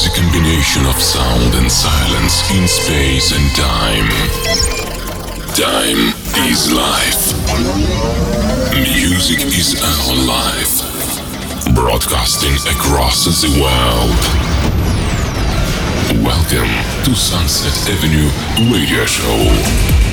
is a combination of sound and silence in space and time. Time is life. Music is our life. Broadcasting across the world. Welcome to Sunset Avenue Radio Show.